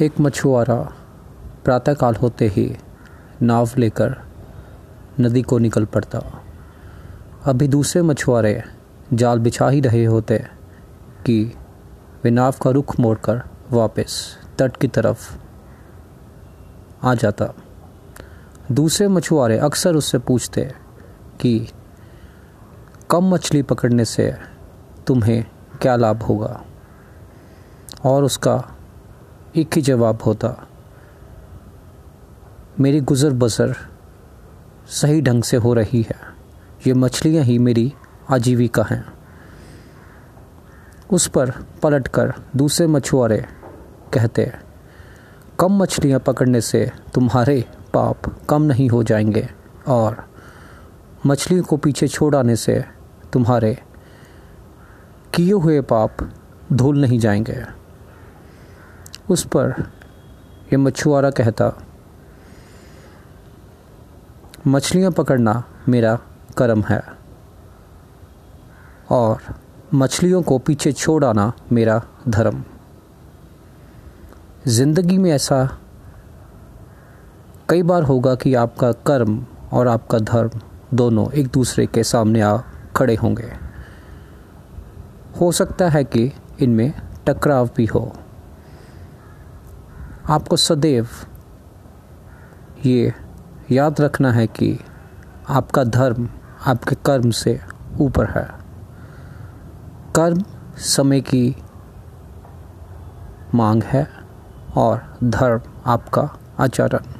एक मछुआरा प्रातःकाल होते ही नाव लेकर नदी को निकल पड़ता। अभी दूसरे मछुआरे जाल बिछा ही रहे होते कि वे नाव का रुख मोड़कर वापस तट की तरफ़ आ जाता। दूसरे मछुआरे अक्सर उससे पूछते कि, कम मछली पकड़ने से तुम्हें क्या लाभ होगा? और उसका एक ही जवाब होता, मेरी गुज़र बसर सही ढंग से हो रही है। ये मछलियाँ ही मेरी आजीविका हैं। उस पर पलटकर दूसरे मछुआरे कहते, कम मछलियाँ पकड़ने से तुम्हारे पाप कम नहीं हो जाएँगे और मछलियों को पीछे छोड़ आने से तुम्हारे किए हुए पाप धूल नहीं जाएँगे। उस पर यह मछुआरा कहता, मछलियाँ पकड़ना मेरा कर्म है और मछलियों को पीछे छोड़ आना मेरा धर्म। ज़िंदगी में ऐसा कई बार होगा कि आपका कर्म और आपका धर्म दोनों एक दूसरे के सामने आ खड़े होंगे। हो सकता है कि इनमें टकराव भी हो। आपको सदैव ये याद रखना है कि आपका धर्म आपके कर्म से ऊपर है। कर्म समय की मांग है और धर्म आपका आचरण।